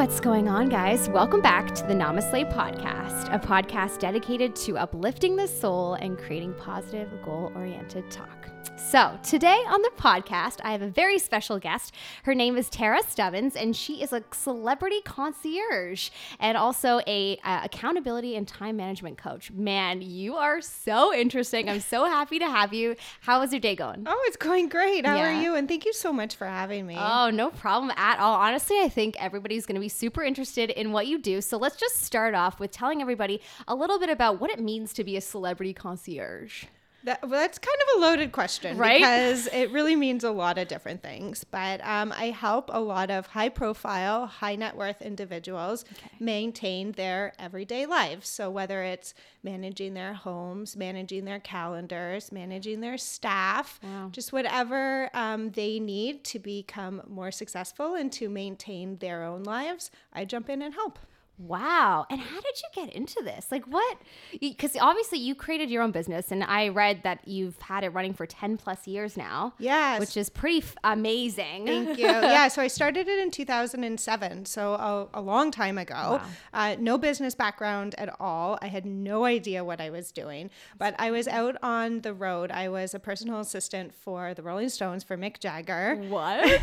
What's going on, guys? Welcome back to the NamaSLAY Podcast, a podcast dedicated to uplifting the soul and creating positive, goal oriented talk. So, today on the podcast, I have a very special guest. Her name is Tarra Stubbins, and she is a celebrity concierge and also a uh, accountability and time management coach. Man, you are so interesting. I'm so happy to have you. How is your day going? Oh, it's going great. How Yeah. are you? And thank you so much for having me. Oh, no problem at all. Honestly, I think everybody's going to be super interested in what you do. So let's just start off with telling everybody a little bit about what it means to be a celebrity concierge. That, well, that's kind of a loaded question, Right? Because it really means a lot of different things. But um, I help a lot of high profile, high net worth individuals maintain their everyday lives. So whether it's managing their homes, managing their calendars, managing their staff, Wow. just whatever um, they need to become more successful and to maintain their own lives, I jump in and help. Wow. And how did you get into this? Like, what? Because obviously you created your own business, and I read that you've had it running for 10 plus years now. Yes. Which is pretty f- amazing. Thank you. yeah, so I started it in 2007, so a, a long time ago. Uh, no business background at all. I had no idea what I was doing, but I was out on the road. I was a personal assistant for the Rolling Stones for Mick Jagger. What?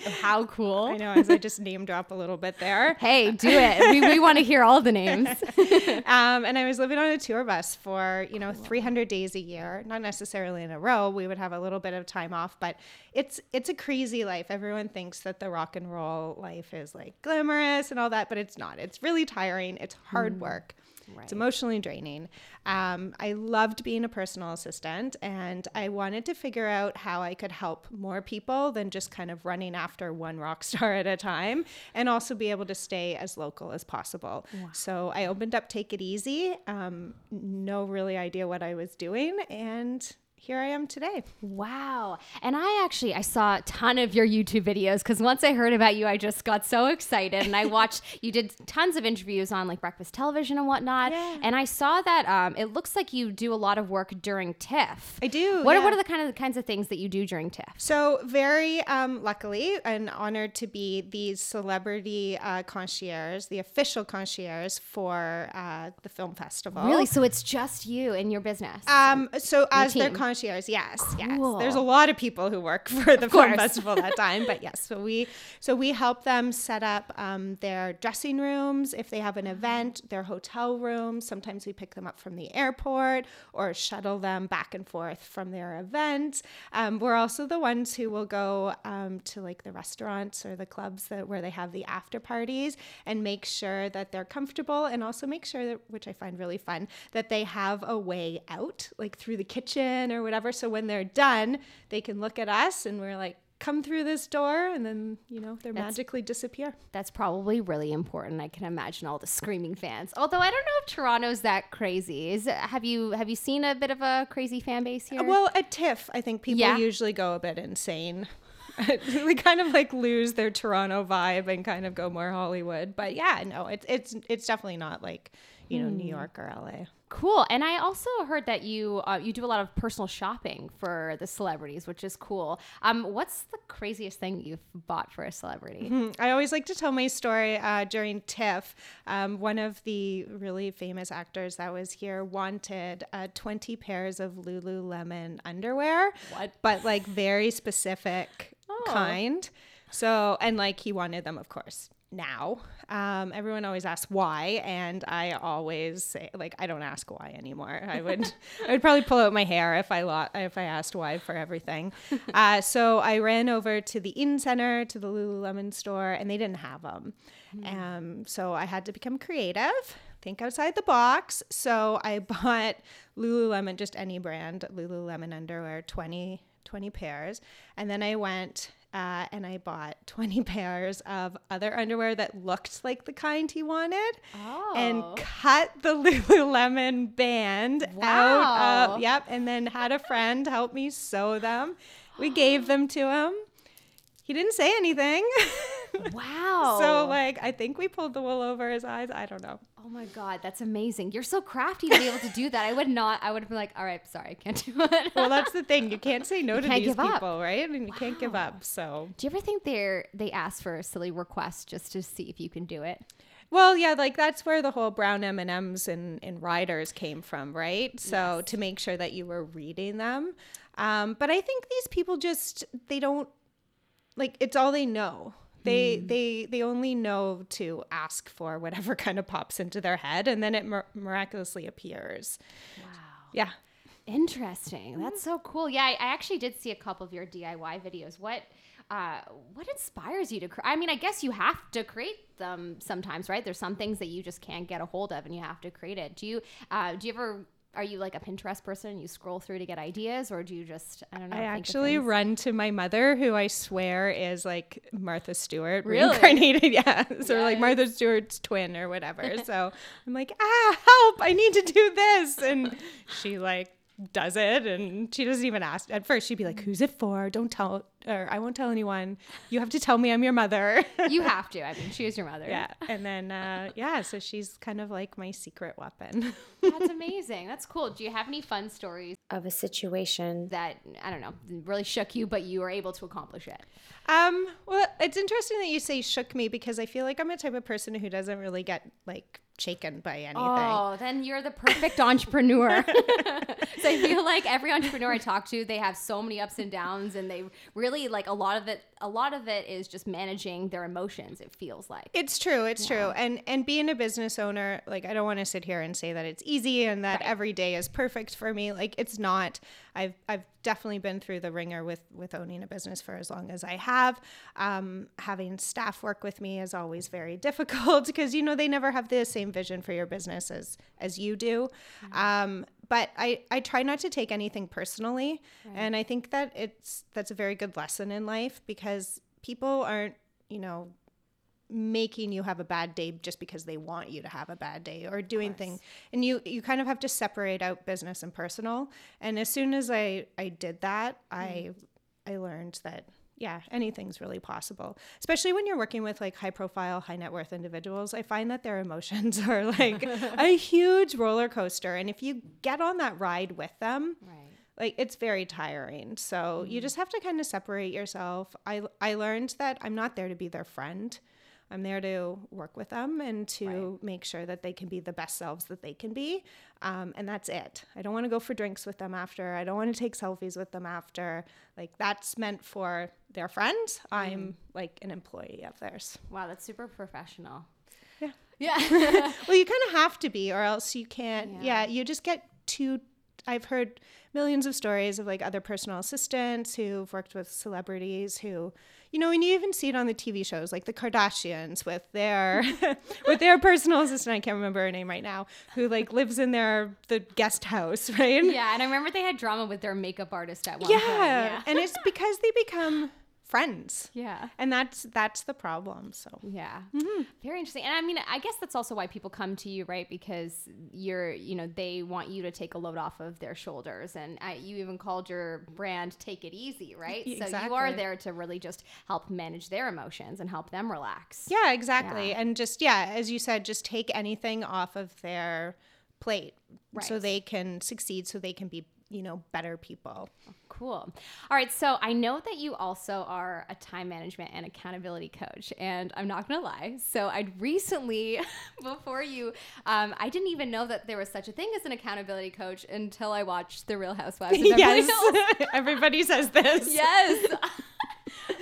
how cool. I know, as I just name drop a little bit there. Hey, do it. We, we want to hear all the names. Um, and I was living on a tour bus for, you know, 300 days a year, not necessarily in a row. We would have a little bit of time off, but it's it's a crazy life. Everyone thinks that the rock and roll life is like glamorous and all that, but it's not. It's really tiring. It's hard work. It's emotionally draining. Um, I loved being a personal assistant, and I wanted to figure out how I could help more people than just kind of running after one rock star at a time, and also be able to stay as local as possible. So I opened up Take It Easy. Um, no really idea what I was doing, and here I am today. Wow. And I actually I saw a ton of your YouTube videos cuz once I heard about you I just got so excited and I watched you did tons of interviews on like breakfast television and whatnot Yeah. and I saw that um, it looks like you do a lot of work during TIFF. I do, What are, yeah. what are the kind of the kinds of things that you do during TIFF? So very um, luckily and honored to be the celebrity uh, concierge, the official concierge for uh, the film festival. Really? So it's just you and your business. Um, so as their team. Concierge, yes, yes. There's a lot of people who work for the film festival that time, but yes. So we so we help them set up um, their dressing rooms if they have an event, their hotel rooms. Sometimes we pick them up from the airport or shuttle them back and forth from their event. Um, we're also the ones who will go um, to like the restaurants or the clubs that where they have the after parties and make sure that they're comfortable and also make sure that which I find really fun that they have a way out like through the kitchen or whatever so when they're done they can look at us and we're like come through this door and then you know they magically disappear That's probably really important. I can imagine all the screaming fans. Although I don't know if Toronto's that crazy. Is have you have you seen a bit of a crazy fan base here? Uh, well at tiff i think people Yeah. usually go a bit insane they kind of like lose their toronto vibe and kind of go more hollywood but yeah no it's it's it's definitely not like you know new hmm. york or la Cool. And I also heard that you uh, you do a lot of personal shopping for the celebrities, which is cool. Um, what's the craziest thing you've bought for a celebrity? Mm, I always like to tell my story uh, during TIFF. Um, one of the really famous actors that was here wanted uh, 20 pairs of Lululemon underwear, What? but like very specific kind. So, and like he wanted them, of course, now. Um, everyone always asks why, and I always say like I don't ask why anymore. I would I would probably pull out my hair if I lo- if I asked why for everything. Uh, so I ran over to the Eaton Centre to the Lululemon store, and they didn't have them. Um, so I had to become creative. Think outside the box. So I bought Lululemon, just any brand, Lululemon underwear, 20, 20 pairs. And then I went uh, and I bought 20 pairs of other underwear that looked like the kind he wanted Oh. and cut the Lululemon band out of, yep, and then had a friend help me sew them. We gave them to him. He didn't say anything. Wow. So like I think we pulled the wool over his eyes. I don't know. Oh my god, that's amazing. You're so crafty to be able to do that. I would not I would have been like, all right, sorry, I can't do it. Well, that's the thing. You can't say no to these give up. people, right? And you can't give up. So do you ever think they're they ask for a silly request just to see if you can do it? Well, yeah, like that's where the whole brown M and M's and and riders came from, right? So Yes. to make sure that you were reading them, um, but I think these people just they don't like it's all they know. They they they only know to ask for whatever kind of pops into their head, and then it mir- miraculously appears. Wow. Yeah. Interesting. That's so cool. Yeah, I, I actually did see a couple of your DIY videos. What uh, what inspires you to cre- I mean, I guess you have to create them sometimes, right? There's some things that you just can't get a hold of and you have to create it. Do you uh, do you ever are you like a Pinterest person? You scroll through to get ideas or do you just I don't know. I actually run to my mother, who I swear is like Martha Stewart Really? reincarnated. Yeah. So like Martha Stewart's twin or whatever. so I'm like, ah, help! I need to do this, and she like does it, and she doesn't even ask. At first, she'd be like, "Who's it for? Don't tell, or I won't tell anyone. You have to tell me I'm your mother." you have to. I mean, she is your mother. yeah. And then uh, yeah, so she's kind of like my secret weapon. That's amazing. That's cool. Do you have any fun stories of a situation that I don't know really shook you, but you were able to accomplish it? Um, well, it's interesting that you say shook me because I feel like I'm a type of person who doesn't really get like shaken by anything. Oh, then you're the perfect entrepreneur. so I feel like every entrepreneur I talk to, they have so many ups and downs, and they really like a lot of it. A lot of it is just managing their emotions. It feels like. It's true, it's true. And and being a business owner, like I don't want to sit here and say that it's easy and that every day is perfect for me. Like it's not. I've I've definitely been through the ringer with with owning a business for as long as I have. Um, having staff work with me is always very difficult because you know they never have the same vision for your business as as you do. Um, but I, I try not to take anything personally and i think that it's that's a very good lesson in life because people aren't you know making you have a bad day just because they want you to have a bad day or doing things and you you kind of have to separate out business and personal. And as soon as i i did that i mm. i learned that yeah anything's really possible. Especially when you're working with like high profile high net worth individuals i find that their emotions are like a huge roller coaster. And if you get on that ride with them Right. like it's very tiring. So you mm. just have to kind of separate yourself. I i learned that i'm not there to be their friend i'm there to work with them and to make sure that they can be the best selves that they can be um, and that's it i don't want to go for drinks with them after i don't want to take selfies with them after like that's meant for their friends i'm like an employee of theirs Wow, that's super professional. Yeah. Yeah. well you kind of have to be or else you can't Yeah. yeah. you just get too i've heard millions of stories of like other personal assistants who've worked with celebrities who you know and you even see it on the tv shows like the kardashians with their with their personal assistant i can't remember her name right now who like lives in their the guest house right yeah, and I remember they had drama with their makeup artist at one yeah. point. Yeah. and it's because they become friends Yeah. and that's that's the problem so Yeah. Mm-hmm. Very interesting. And I mean, I guess that's also why people come to you, right? Because you're, you know, they want you to take a load off of their shoulders. And I, you even called your brand Take It Easy, right? So you are there to really just help manage their emotions and help them relax. Yeah, exactly. Yeah. And just yeah, as you said, just take anything off of their plate so they can succeed so they can be, you know, better people. Cool. All right. So I know that you also are a time management and accountability coach. And I'm not going to lie. So I'd recently, before you, um, I didn't even know that there was such a thing as an accountability coach until I watched The Real Housewives of Beverly yes. Hills. Everybody says this. yes.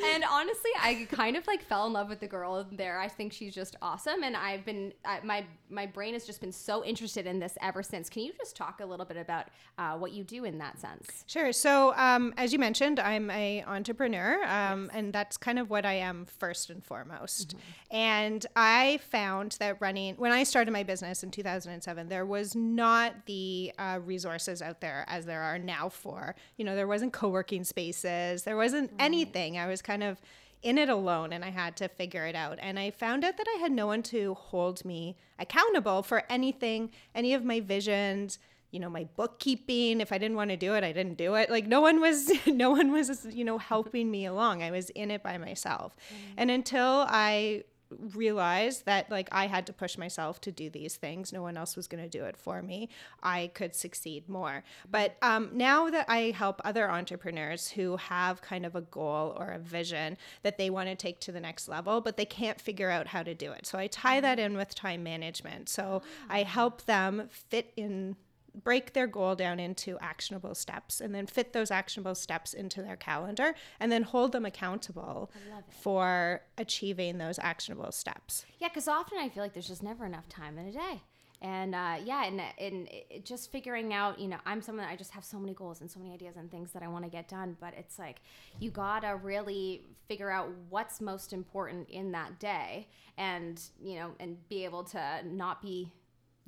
And honestly, I kind of like fell in love with the girl there. I think she's just awesome, and I've been I, my my brain has just been so interested in this ever since. Can you just talk a little bit about uh, what you do in that sense? Sure. So, um, as you mentioned, I'm a entrepreneur, um, and that's kind of what I am first and foremost. And I found that running when I started my business in 2007, there was not the uh, resources out there as there are now. For you know, there wasn't co-working spaces, there wasn't anything. I was kind of in it alone and I had to figure it out. And I found out that I had no one to hold me accountable for anything, any of my visions, you know my bookkeeping if i didn't want to do it i didn't do it like no one was no one was you know helping me along i was in it by myself mm-hmm. and until i realized that like I had to push myself to do these things. No one else was going to do it for me. I could succeed more. But um, now that I help other entrepreneurs who have kind of a goal or a vision that they want to take to the next level, but they can't figure out how to do it. So I tie that in with time management. So I help them fit in break their goal down into actionable steps and then fit those actionable steps into their calendar and then hold them accountable for achieving those actionable steps. Yeah, because often I feel like there's just never enough time in a day. And uh, yeah, and, and just figuring out, you know, I'm someone that I just have so many goals and so many ideas and things that I want to get done. But it's like you gotta really figure out what's most important in that day, and you know, and be able to not be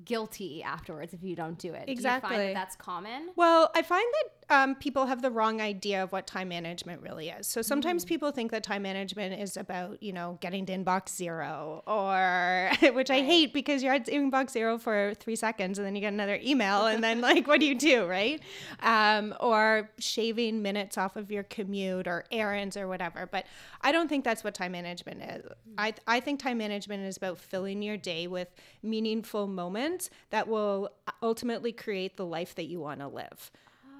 guilty afterwards if you don't do it. Exactly. Do that that's common? Well, I find that um, people have the wrong idea of what time management really is. So sometimes mm. people think that time management is about, you know, getting to inbox zero or, which right. I hate because you're at inbox zero for three seconds and then you get another email and then like, what do you do? Right. Um, or shaving minutes off of your commute or errands or whatever. But I don't think that's what time management is. Mm. I, I think time management is about filling your day with meaningful moments that will ultimately create the life that you want to live.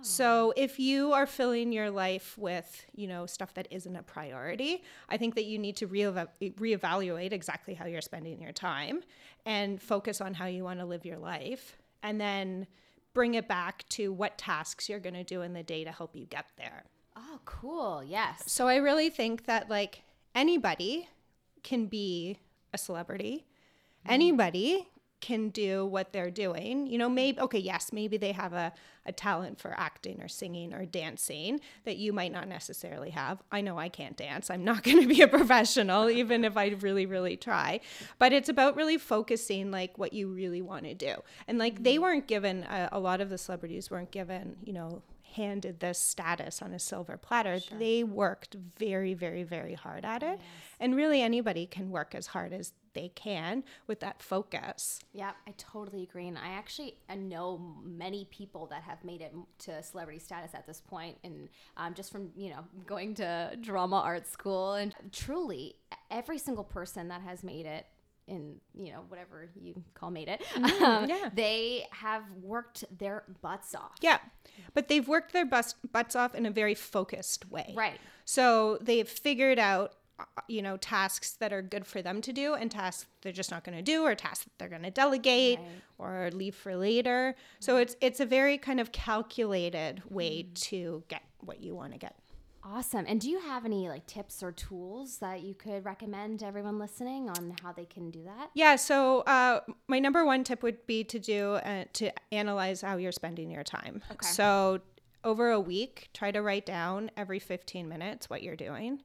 So if you are filling your life with, you know, stuff that isn't a priority, I think that you need to reevaluate exactly how you're spending your time and focus on how you want to live your life and then bring it back to what tasks you're going to do in the day to help you get there. Oh, cool. Yes. So I really think that like anybody can be a celebrity. Mm. Anybody can do what they're doing. You know, maybe, okay, yes, maybe they have a, a talent for acting or singing or dancing that you might not necessarily have. I know I can't dance. I'm not going to be a professional, even if I really, really try. But it's about really focusing like what you really want to do. And like they mm-hmm. weren't given, a, a lot of the celebrities weren't given, you know, handed this status on a silver platter. Sure. They worked very, very, very hard at it. Yes. And really, anybody can work as hard as they can with that focus. Yeah, I totally agree. And I actually know many people that have made it to celebrity status at this point, and um, just from you know going to drama art school, and truly every single person that has made it in you know whatever you call made it. Mm, um, yeah. they have worked their butts off. Yeah. But they've worked their butts, butts off in a very focused way. Right. So they've figured out you know tasks that are good for them to do and tasks they're just not going to do or tasks that they're going to delegate right. or leave for later. So it's it's a very kind of calculated way mm. to get what you want to get awesome. And do you have any like tips or tools that you could recommend to everyone listening on how they can do that? Yeah so uh, my number one tip would be to do uh, to analyze how you're spending your time. Okay. so over a week try to write down every 15 minutes what you're doing.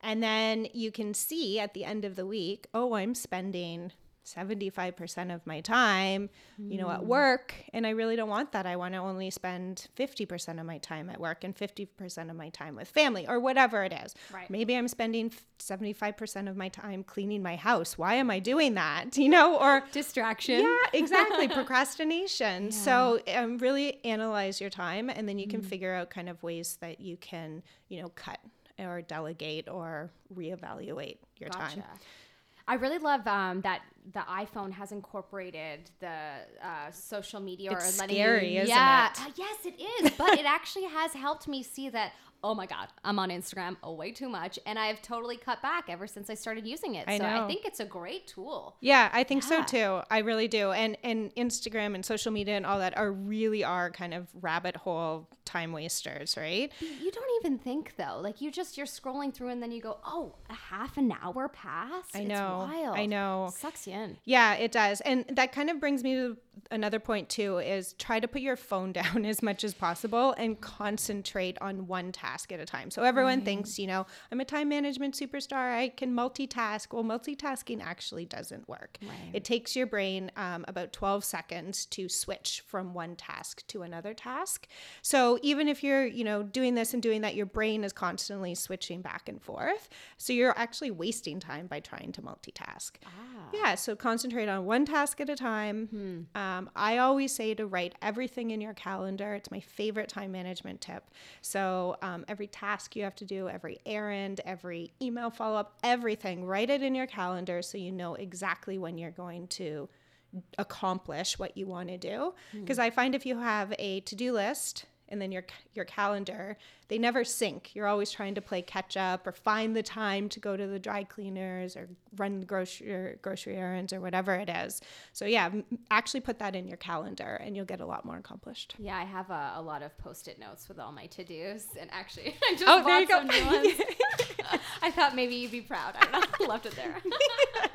And then you can see at the end of the week, oh, I'm spending 75% of my time, you know, at hmm. work. And I really don't want that. I want to only spend 50% of my time at work and 50% of my time with family or whatever it is. Right. Maybe I'm spending 75% of my time cleaning my house. Why am I doing that? You know, or distraction. Yeah, exactly. Procrastination. Yeah. So um, really analyze your time and then you can mm. figure out kind of ways that you can, you know, cut or delegate or reevaluate your gotcha. time. I really love um, that the iPhone has incorporated the uh, social media it's or letting scary, you, isn't yeah, it? Uh, yes, it is. But it actually has helped me see that oh my god, I'm on Instagram way too much, and I've totally cut back ever since I started using it. I so know. I think it's a great tool. Yeah, I think yeah. so too. I really do. And and Instagram and social media and all that are really are kind of rabbit hole time wasters, right? You don't even think though. Like you just you're scrolling through and then you go, oh, a half an hour passed. I know. It's wild. I know. It sucks you in. Yeah, it does. And that kind of brings me to another point too is try to put your phone down as much as possible and concentrate on one task at a time. So everyone right. thinks, you know, I'm a time management superstar. I can multitask. Well, multitasking actually doesn't work. Right. It takes your brain um, about 12 seconds to switch from one task to another task. So even if you're, you know, doing this and doing that, your brain is constantly switching back and forth. So you're actually wasting time by trying to multitask. Ah. Yeah, so concentrate on one task at a time. Um, I always say to write everything in your calendar. It's my favorite time management tip. So um, every task you have to do, every errand, every email follow up, everything, write it in your calendar so you know exactly when you're going to accomplish what you want to do. Because I find if you have a to do list, and then your your calendar they never sync you're always trying to play catch up or find the time to go to the dry cleaners or run grocery grocery errands or whatever it is so yeah actually put that in your calendar and you'll get a lot more accomplished Yeah, I have a, a lot of post-it notes with all my to-dos, and actually, I just Oh, bought there you go. some new ones. I thought maybe you'd be proud. I don't know. I left it there.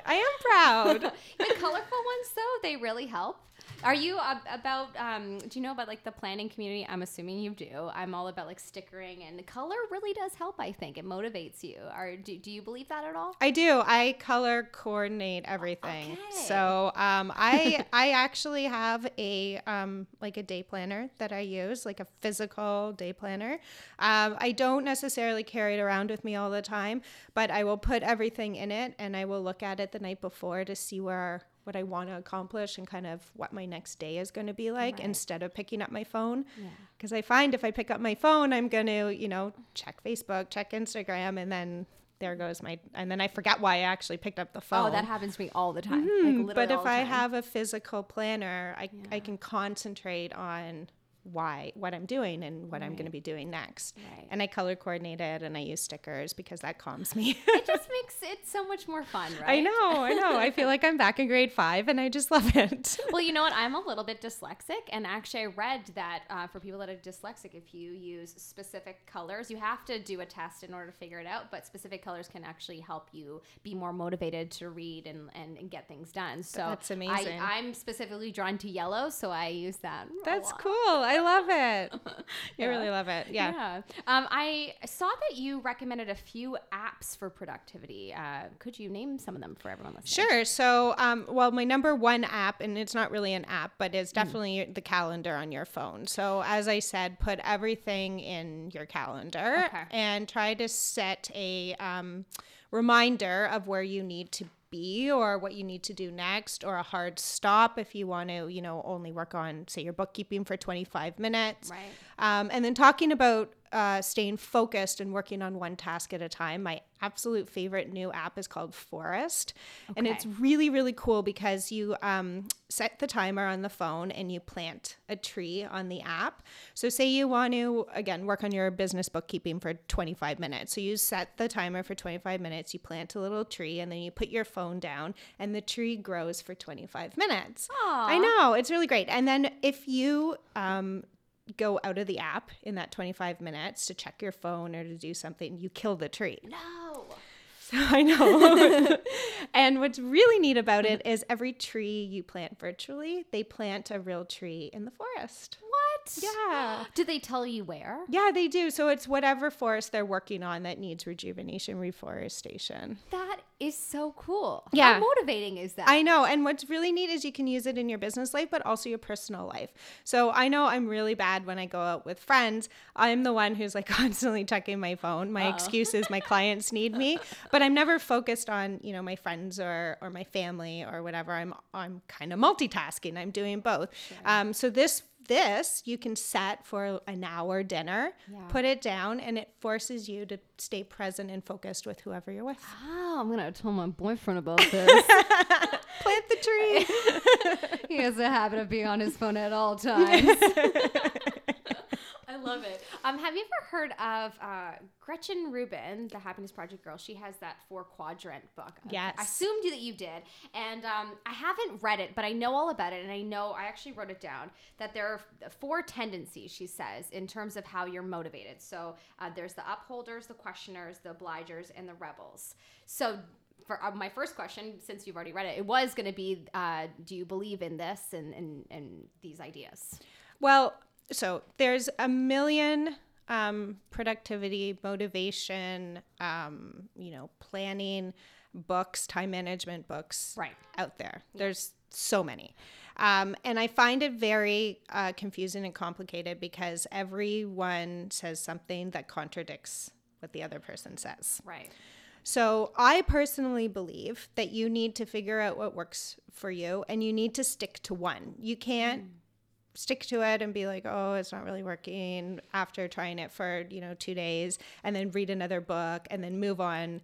i am proud the colorful ones, though, they really help. Are you uh, about? Um, do you know about like the planning community? I'm assuming you do. I'm all about like stickering, and color really does help. I think it motivates you. Or do, do you believe that at all? I do. I color coordinate everything. Okay. So um, I I actually have a um, like a day planner that I use, like a physical day planner. Um, I don't necessarily carry it around with me all the time, but I will put everything in it, and I will look at it the night before to see where what I want to accomplish and kind of what my next day is going to be like Right. instead of picking up my phone. Yeah. Because I find if I pick up my phone, I'm going to, you know, check Facebook, check Instagram, and then there goes my, and then I forget why I actually picked up the phone. Oh, that happens to me all the time. Mhm. Like, but if I have a physical planner, I, Yeah. I can concentrate on why, what I'm doing and what I'm going to be doing next. Right. And I color coordinate it and I use stickers because that calms me. it just makes it so much more fun, right? I know, I know. I feel like I'm back in grade five and I just love it. well, you know what? I'm a little bit dyslexic, and actually, I read that uh, for people that are dyslexic, if you use specific colors, you have to do a test in order to figure it out. But specific colors can actually help you be more motivated to read and, and, and get things done. So That's amazing. I, I'm specifically drawn to yellow, so I use that. That's cool. I love it. I really love it. Yeah. Yeah. Um, I saw that you recommended a few apps for productivity. Uh, could you name some of them for everyone listening? Sure. So, um, well, my number one app, and it's not really an app, but it's definitely the calendar on your phone. So, as I said, put everything in your calendar Okay. and try to set a um, reminder of where you need to be or what you need to do next or a hard stop if you want to you know only work on say your bookkeeping for 25 minutes Right. Um, and then talking about uh, staying focused and working on one task at a time. My absolute favorite new app is called Forest. And it's really, really cool because you um, set the timer on the phone and you plant a tree on the app. So, say you want to, again, work on your business bookkeeping for 25 minutes. So, you set the timer for 25 minutes, you plant a little tree, and then you put your phone down, and the tree grows for 25 minutes. I know, it's really great. And then if you, um, go out of the app in that 25 minutes to check your phone or to do something, you kill the tree. No. So I know. and what's really neat about it is every tree you plant virtually, they plant a real tree in the forest. What? Yeah. Did they tell you where? Yeah, they do. So it's whatever forest they're working on that needs rejuvenation, reforestation. That is so cool. Yeah. How motivating is that? I know. And what's really neat is you can use it in your business life, but also your personal life. So I know I'm really bad when I go out with friends. I'm the one who's like constantly checking my phone. My excuse is my clients need me, but I'm never focused on, you know, my friends or, or my family or whatever. I'm, I'm kind of multitasking. I'm doing both. Um, so this, this you can set for an hour dinner, Yeah. put it down, and it forces you to stay present and focused with whoever you're with. Oh, I'm gonna tell my boyfriend about this. Plant the tree. he has a habit of being on his phone at all times. Love it. Um, have you ever heard of uh, Gretchen Rubin, the Happiness Project girl? She has that four quadrant book. Yes. I assumed that you did, and um, I haven't read it, but I know all about it, and I know I actually wrote it down that there are four tendencies. She says in terms of how you're motivated. So uh, there's the upholders, the questioners, the obligers, and the rebels. So for uh, my first question, since you've already read it, it was going to be, uh, do you believe in this and, and, and these ideas? Well, so there's a million um, productivity, motivation, um, you know, planning books, time management books Right. out there. There's so many. Um, and I find it very uh, confusing and complicated because everyone says something that contradicts what the other person says. Right. So I personally believe that you need to figure out what works for you and you need to stick to one. You can't stick to it and be like, oh, it's not really working after trying it for, you know, two days and then read another book and then move on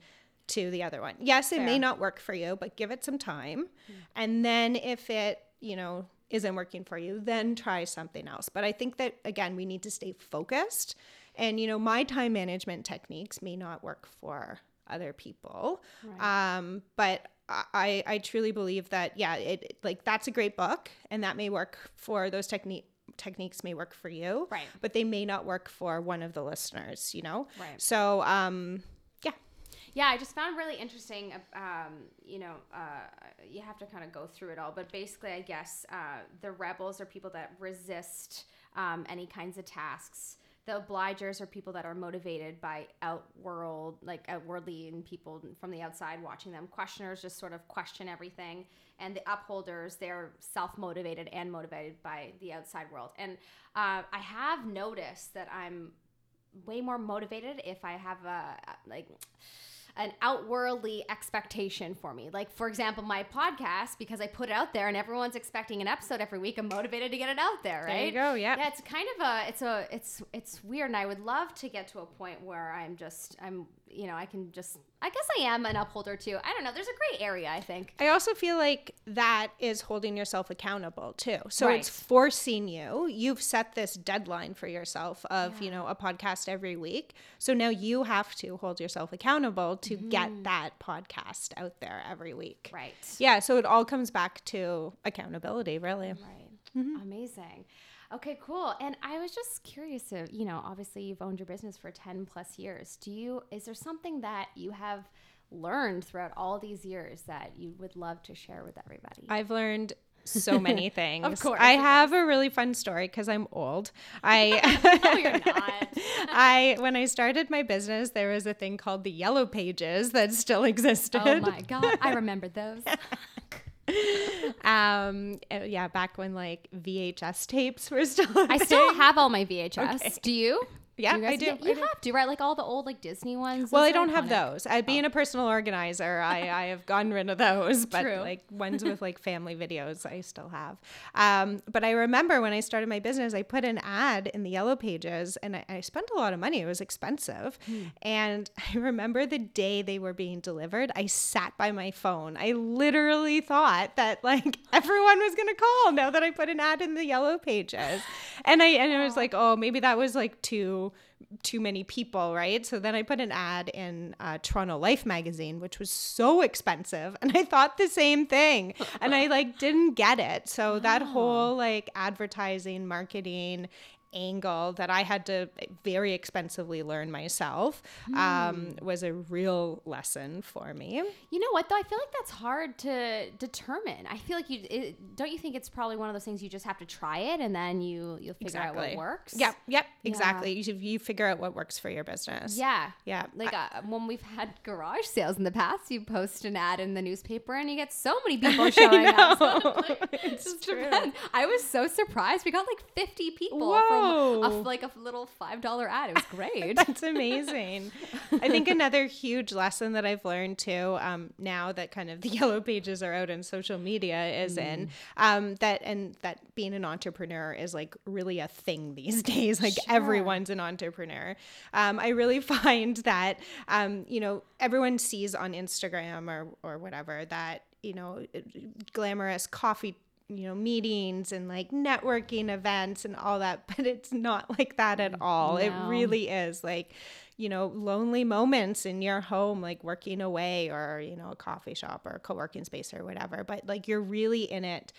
to the other one. Yes, it Fair. may not work for you, but give it some time. And then if it, you know, isn't working for you, then try something else. But I think that, again, we need to stay focused. And, you know, my time management techniques may not work for other people. Um, but I, I truly believe that, yeah, it like that's a great book and that may work for those technique techniques may work for you. Right. But they may not work for one of the listeners, you know? Right. So, um, yeah. Yeah, I just found really interesting. Um, you know, uh, you have to kind of go through it all, but basically, I guess uh, the rebels are people that resist um, any kinds of tasks. The obligers are people that are motivated by outworld, like outwardly, and people from the outside watching them. Questioners just sort of question everything, and the upholders they're self motivated and motivated by the outside world. And uh, I have noticed that I'm way more motivated if I have a like an outworldly expectation for me. Like for example, my podcast because I put it out there and everyone's expecting an episode every week. I'm motivated to get it out there, right? There you go, yep. Yeah, it's kind of a it's a it's it's weird and I would love to get to a point where I'm just I'm you know, I can just I guess I am an upholder too. I don't know. There's a gray area, I think. I also feel like that is holding yourself accountable too. So Right. it's forcing you. You've set this deadline for yourself of, you know, a podcast every week. So now you have to hold yourself accountable to get mm-hmm. that podcast out there every week. Right. Yeah, so it all comes back to accountability, really. Right. Mm-hmm. Amazing. Okay, cool. And I was just curious if, you know, obviously you've owned your business for 10 plus years. Do you, is there something that you have learned throughout all these years that you would love to share with everybody? I've learned so many things. of course, I have a really fun story because I'm old. I no, you're not. I when I started my business, there was a thing called the Yellow Pages that still oh existed. oh my God. I remember those. um, uh, yeah, back when like VHS tapes were still. I still have all my VHS. Do you? Yeah, I do. You I do. have to, right? Like all the old like Disney ones. Well, I don't have those. I, being a personal organizer, I, I have gotten rid of those, but True. like ones with like family videos, I still have. Um, but I remember when I started my business, I put an ad in the Yellow Pages, and I, I spent a lot of money. It was expensive, Hmm. and I remember the day they were being delivered. I sat by my phone. I literally thought that like everyone was gonna call now that I put an ad in the Yellow Pages, and I and I was like, oh, maybe that was like too too many people, right? So then I put an ad in uh, Toronto Life magazine, which was so expensive, and I thought the same thing, and I like didn't get it. So that whole like advertising, marketing angle that I had to very expensively learn myself um, was a real lesson for me. You know what though? I feel like that's hard to determine. I feel like you it, don't you think it's probably one of those things you just have to try it and then you you'll figure out what works. Yep, yep, exactly. You, should- you figure out what works for your business. Yeah. Yeah. Like uh, when we've had garage sales in the past, you post an ad in the newspaper and you get so many people showing up. So like, it's true. I was so surprised. We got like 50 people from a, like a little $5 ad. It was great. That's amazing. I think another huge lesson that I've learned too, um, now that kind of the yellow pages are out on social media, is in um, that and that being an entrepreneur is like really a thing these days. Like everyone's an entrepreneur. Um, I really find that um, you know everyone sees on Instagram or or whatever that you know glamorous coffee you know meetings and like networking events and all that but it's not like that at all. It really is like you know lonely moments in your home like working away or you know a coffee shop or a co-working space or whatever but like you're really in it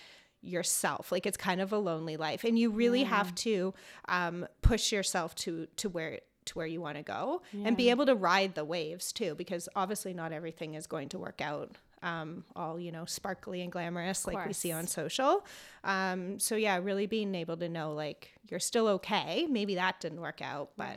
yourself. Like it's kind of a lonely life and you really have to um, push yourself to to where to where you want to go and be able to ride the waves too because obviously not everything is going to work out um, all you know sparkly and glamorous like we see on social. Um, so yeah really being able to know like you're still okay. Maybe that didn't work out but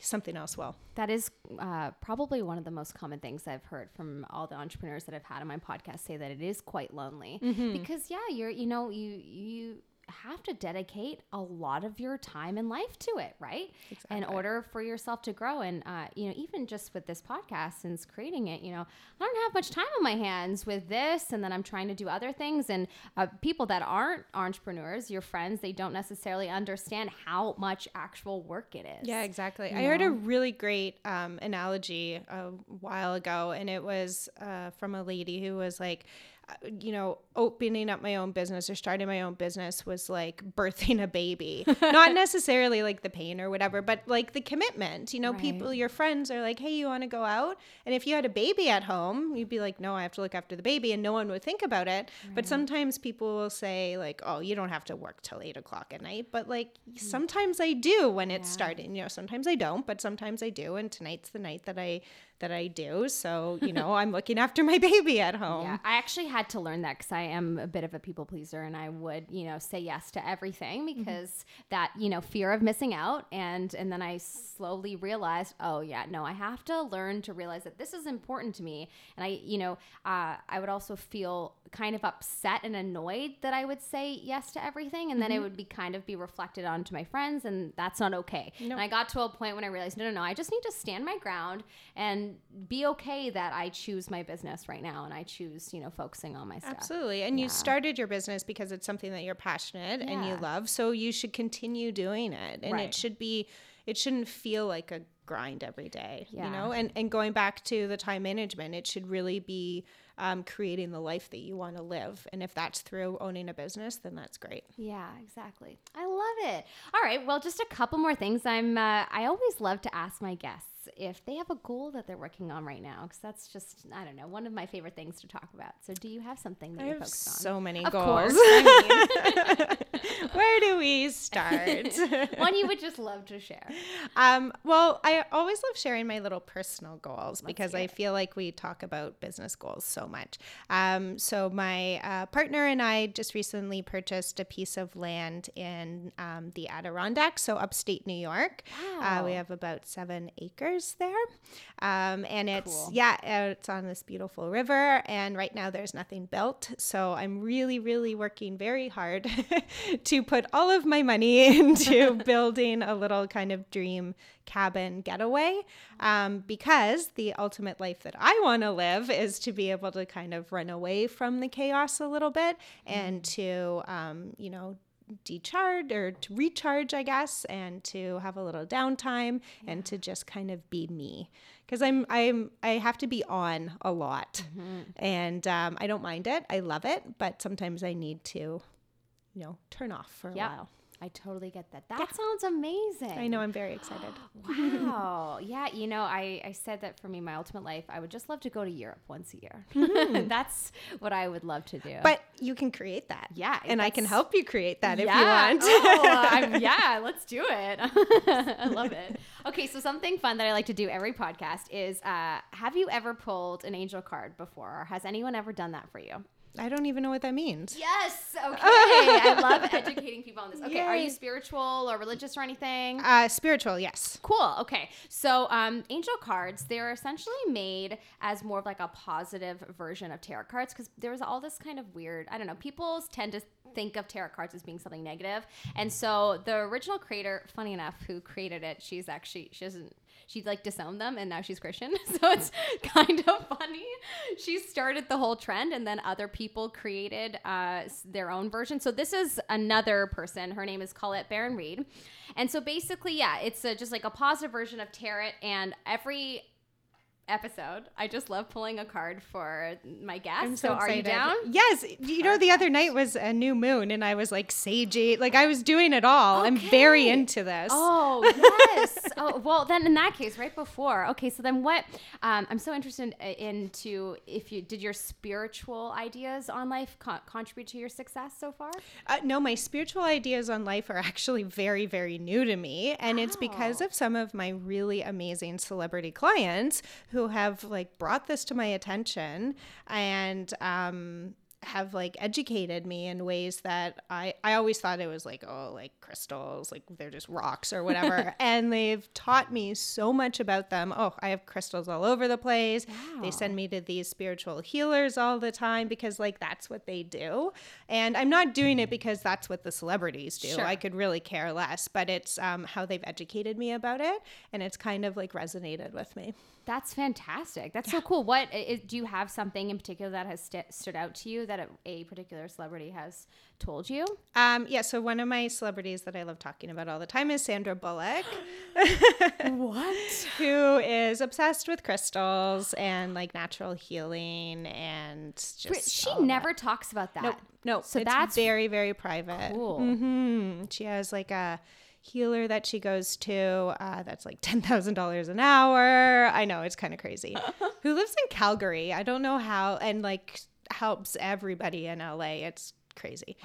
something else will. That is uh, probably one of the most common things I've heard from all the entrepreneurs that I've had on my podcast say that it is quite lonely. Mm-hmm. because yeah, you're you know you you have to dedicate a lot of your time and life to it, right? Exactly. In order for yourself to grow. And, uh, you know, even just with this podcast, since creating it, you know, I don't have much time on my hands with this. And then I'm trying to do other things. And uh, people that aren't entrepreneurs, your friends, they don't necessarily understand how much actual work it is. Yeah, exactly. I know? heard a really great um, analogy a while ago, and it was uh, from a lady who was like, you know, opening up my own business or starting my own business was like birthing a baby. Not necessarily like the pain or whatever, but like the commitment. You know, right. people, your friends are like, hey, you want to go out? And if you had a baby at home, you'd be like, no, I have to look after the baby. And no one would think about it. Right. But sometimes people will say, like, oh, you don't have to work till eight o'clock at night. But like, mm. sometimes I do when it's yeah. starting. You know, sometimes I don't, but sometimes I do. And tonight's the night that I that I do. So, you know, I'm looking after my baby at home. Yeah, I actually had to learn that because I am a bit of a people pleaser and I would, you know, say yes to everything mm-hmm. because mm-hmm. that, you know, fear of missing out. And, and then I slowly realized, oh, yeah, no, I have to learn to realize that this is important to me. And I, you know, uh, I would also feel kind of upset and annoyed that I would say yes to everything. And then mm-hmm. it would be kind of be reflected onto my friends. And that's not okay. Nope. And I got to a point when I realized, no, no, no, I just need to stand my ground and be okay that I choose my business right now and I choose, you know, focusing on my stuff. Absolutely. And yeah. you started your business because it's something that you're passionate yeah. and you love. So you should continue doing it. And right. it should be it shouldn't feel like a grind every day. Yeah. You know? And and going back to the time management, it should really be um, creating the life that you want to live. And if that's through owning a business, then that's great. Yeah, exactly. I love it. All right. Well, just a couple more things. I'm. Uh, I always love to ask my guests if they have a goal that they're working on right now, because that's just I don't know one of my favorite things to talk about. So, do you have something that I you're focused on? So many of goals. I mean, where do we start? One you would just love to share. Um, well, I always love sharing my little personal goals Let's because I feel like we talk about business goals so much. Um, so, my uh, partner and I just recently purchased a piece of land in um, the Adirondacks, so upstate New York. Wow. Uh, we have about seven acres acres there. Um, and it's, cool. yeah, it's on this beautiful river. And right now there's nothing built. So I'm really, really working very hard to put all of my money into building a little kind of dream cabin getaway um, because the ultimate life that I want to live is to be able to kind of run away from the chaos a little bit and mm. to, um, you know, decharge or to recharge, I guess, and to have a little downtime yeah. and to just kind of be me. Because I'm I'm I have to be on a lot, mm-hmm. and um, I don't mind it. I love it, but sometimes I need to, you know, turn off for a yep. while. I totally get that. That yeah. sounds amazing. I know. I'm very excited. wow. yeah. You know, I, I said that for me, my ultimate life, I would just love to go to Europe once a year. Mm-hmm. that's what I would love to do. But you can create that. Yeah. And I can help you create that yeah. if you want. oh, yeah. Let's do it. I love it. Okay. So, something fun that I like to do every podcast is uh, have you ever pulled an angel card before? Or has anyone ever done that for you? I don't even know what that means. Yes. Okay. I love educating people on this. Okay. Yay. Are you spiritual or religious or anything? Uh, spiritual, yes. Cool. Okay. So, um, angel cards, they're essentially made as more of like a positive version of tarot cards because there's all this kind of weird, I don't know, people tend to think of tarot cards as being something negative. And so the original creator, funny enough, who created it, she's actually, she doesn't she like disowned them and now she's Christian. So it's kind of funny. She started the whole trend and then other people created uh, their own version. So this is another person. Her name is Colette Baron Reid. And so basically, yeah, it's a, just like a positive version of tarot and every episode. I just love pulling a card for my guests. So, so are you down? Yes. You know, the other night was a new moon and I was like sagey. Like I was doing it all. Okay. I'm very into this. Oh, yes. oh, well, then in that case, right before. Okay, so then what? Um, I'm so interested into if you did your spiritual ideas on life co- contribute to your success so far? Uh, no, my spiritual ideas on life are actually very, very new to me. And it's because of some of my really amazing celebrity clients who who have like brought this to my attention and um have like educated me in ways that I I always thought it was like oh like crystals like they're just rocks or whatever. And they've taught me so much about them. Oh I have crystals all over the place. Wow. they send me to these spiritual healers all the time because like that's what they do. And I'm not doing it because that's what the celebrities do. Sure. I could really care less but it's um, how they've educated me about it and it's kind of like resonated with me That's fantastic. That's so cool. What i- i- do you have something in particular that has st- stood out to you that a, a particular celebrity has told you? Um, yeah, so one of my celebrities that I love talking about all the time is Sandra Bullock, What? who is obsessed with crystals and like natural healing and just She never talks about that. That. No, So it's that's very very private. cool. hmm She has like a healer that she goes to uh, that's like ten thousand dollars an hour. I know it's kind of crazy. who lives in Calgary? I don't know how, and like helps everybody in LA. It's crazy.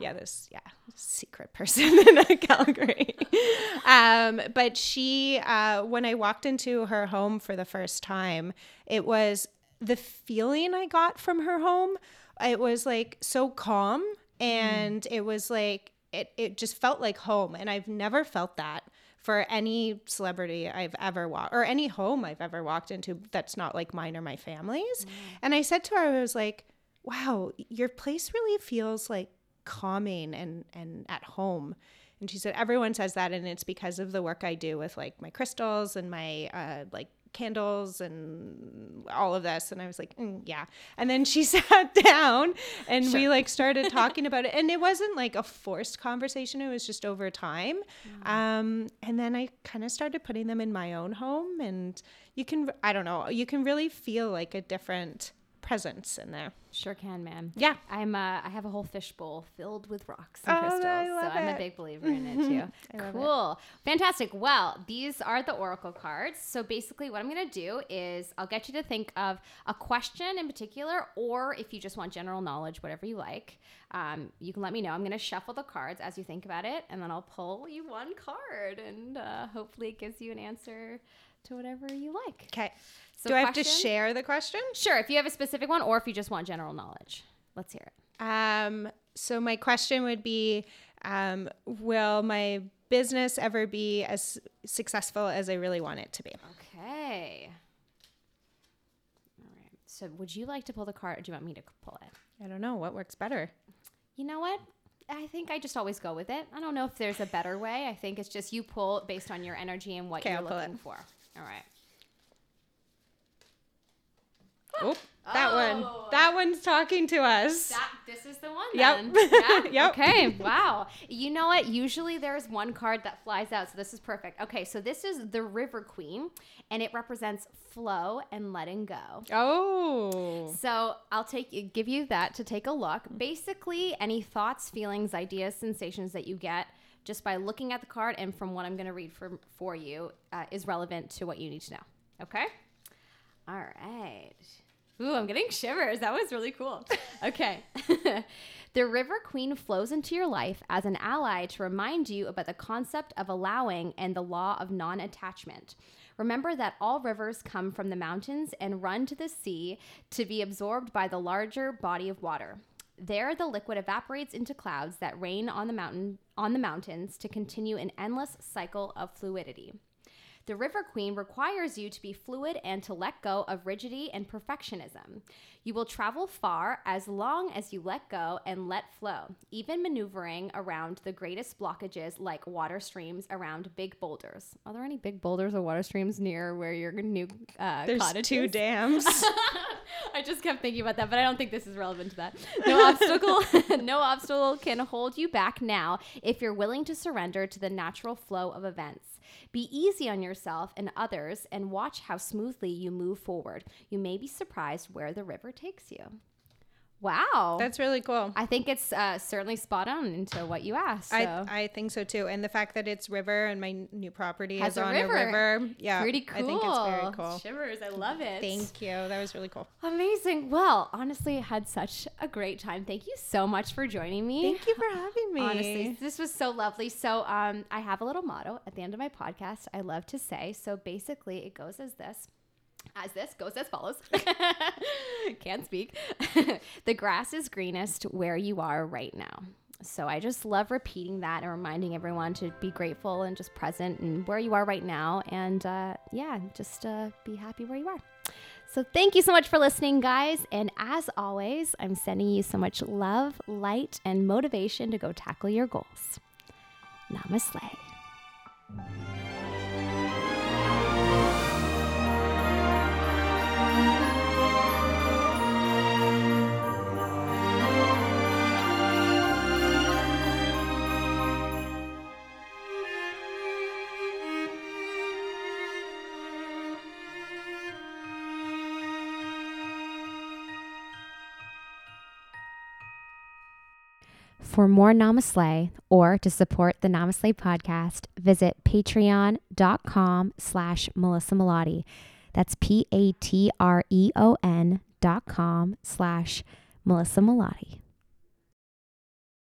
Yeah, this yeah secret person in Calgary. um, but she, uh, when I walked into her home for the first time, it was the feeling I got from her home. It was like so calm, and it was like it. It just felt like home, and I've never felt that for any celebrity I've ever walked or any home I've ever walked into that's not like mine or my family's. And I said to her, I was like, wow, your place really feels like calming and, and at home. And she said, everyone says that. And it's because of the work I do with like my crystals and my uh, like candles and all of this. And I was like, "Mm, yeah. And then she sat down and we like started talking about it. And it wasn't like a forced conversation, it was just over time. Um, and then I kind of started putting them in my own home. And you can, I don't know, you can really feel like a different presence in there. Sure can, man. Yeah. I'm. Uh, I have a whole fishbowl filled with rocks and Oh, crystals, so I'm a big believer in it too. Love it. cool, fantastic. Well, these are the oracle cards. So basically, what I'm gonna do is I'll get you to think of a question in particular, or if you just want general knowledge, whatever you like. Um, you can let me know. I'm gonna shuffle the cards as you think about it, and then I'll pull you one card, and uh, hopefully, it gives you an answer to whatever you like. Okay. So Do I have to share the question? Sure, if you have a specific one, or if you just want general knowledge. Let's hear it. Um, so my question would be, um, will my business ever be as successful as I really want it to be? Okay. All right. So, would you like to pull the card, or do you want me to pull it? I don't know what works better. You know what? I think I just always go with it. I don't know if there's a better way. I think it's just you pull based on your energy and what Okay, you're I'll looking for. All right. Oh, that Oh. one. That one's talking to us. That this is the one. Yep. Then. Yeah. Yep. Okay. Wow. You know what? Usually there's one card that flies out, so this is perfect. Okay, so this is the River Queen, and it represents flow and letting go. oh. So I'll take give you that to take a look. Basically, any thoughts, feelings, ideas, sensations that you get just by looking at the card and from what I'm going to read for for you uh, is relevant to what you need to know. Okay. All right. Ooh, I'm getting shivers. That was really cool. Okay. the River Queen flows into your life as an ally to remind you about the concept of allowing and the law of non attachment. Remember that all rivers come from the mountains and run to the sea to be absorbed by the larger body of water. There, the liquid evaporates into clouds that rain on the mountain on the mountains to continue an endless cycle of fluidity. The River Queen requires you to be fluid and to let go of rigidity and perfectionism. You will travel far as long as you let go and let flow, even maneuvering around the greatest blockages like water streams around big boulders. Are there any big boulders or water streams near where your new uh, There's cottage two is? dams. I just kept thinking about that, but I don't think this is relevant to that. No obstacle, no obstacle can hold you back now if you're willing to surrender to the natural flow of events. Be easy on yourself and others and watch how smoothly you move forward. You may be surprised where the river takes you. Wow. That's really cool. I think it's uh, certainly spot on into what you asked. So. I, I think so too. And the fact that it's river and my new property Has is a on river. a river. Yeah. Pretty cool. I think it's very cool. Shivers. I love it. Thank you. That was really cool. Amazing. Well, honestly, I had such a great time. Thank you so much for joining me. Thank you for having me. Honestly, this was so lovely. So, um, I have a little motto at the end of my podcast I love to say. So, basically, it goes as this as this goes as follows. Can't speak. the grass is greenest where you are right now. So I just love repeating that and reminding everyone to be grateful and just present and where you are right now. And uh, yeah, just uh, be happy where you are. So thank you so much for listening, guys. And as always, I'm sending you so much love, light, and motivation to go tackle your goals. Namaste. For more NamaSLAY or to support the NamaSLAY podcast, visit patreon.com slash Melissa Melottey. That's P-A-T-R-E-O-N dot com slash Melissa Melottey.